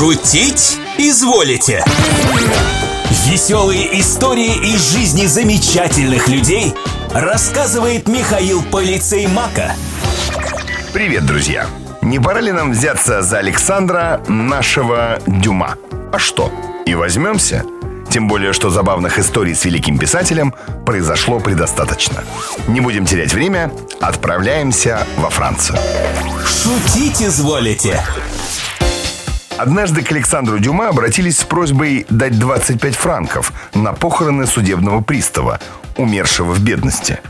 Шутить изволите? Веселые истории из жизни замечательных людей рассказывает Михаил Полицей Мака. Привет, друзья! Не пора ли нам взяться за Александра, нашего Дюма? А что, и возьмемся? Тем более, что забавных историй с великим писателем произошло предостаточно. Не будем терять время, отправляемся во Францию. Шутить изволите? Однажды к Александру Дюма обратились с просьбой дать 25 франков на похороны судебного пристава, умершего в бедности.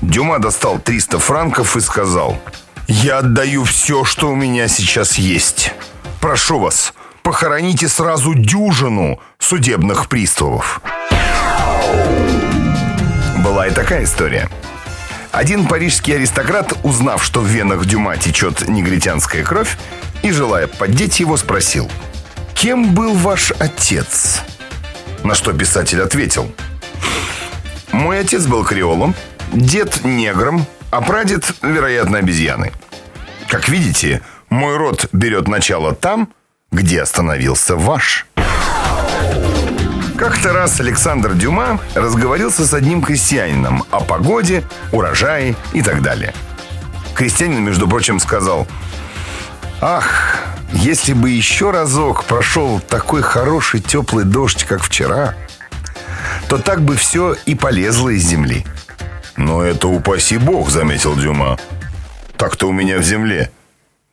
Дюма достал 300 франков и сказал, «Я отдаю все, что у меня сейчас есть. Прошу вас, похороните сразу дюжину судебных приставов». Была и такая история. Один парижский аристократ, узнав, что в венах Дюма течет негритянская кровь, и, желая поддеть его, спросил «Кем был ваш отец?» На что писатель ответил «Мой отец был креолом, дед негром, а прадед, вероятно, обезьяной. Как видите, мой род берет начало там, где остановился ваш». Как-то раз Александр Дюма разговорился с одним крестьянином о погоде, урожае и так далее. Крестьянин, между прочим, сказал – Ах, если бы еще разок прошел такой хороший теплый дождь, как вчера, то так бы все и полезло из земли. Но это упаси бог, заметил Дюма. Так-то у меня в земле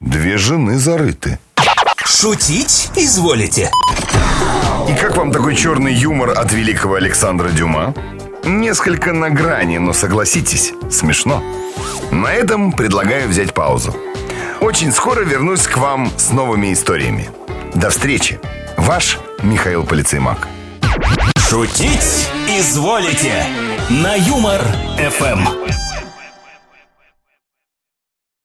две жены зарыты. Шутить изволите? И как вам такой черный юмор от великого Александра Дюма? Несколько на грани, но согласитесь, смешно. На этом предлагаю взять паузу. Очень скоро вернусь к вам с новыми историями. До встречи. Ваш Михаил Полицеймак. Шутить изволите на Юмор ФМ.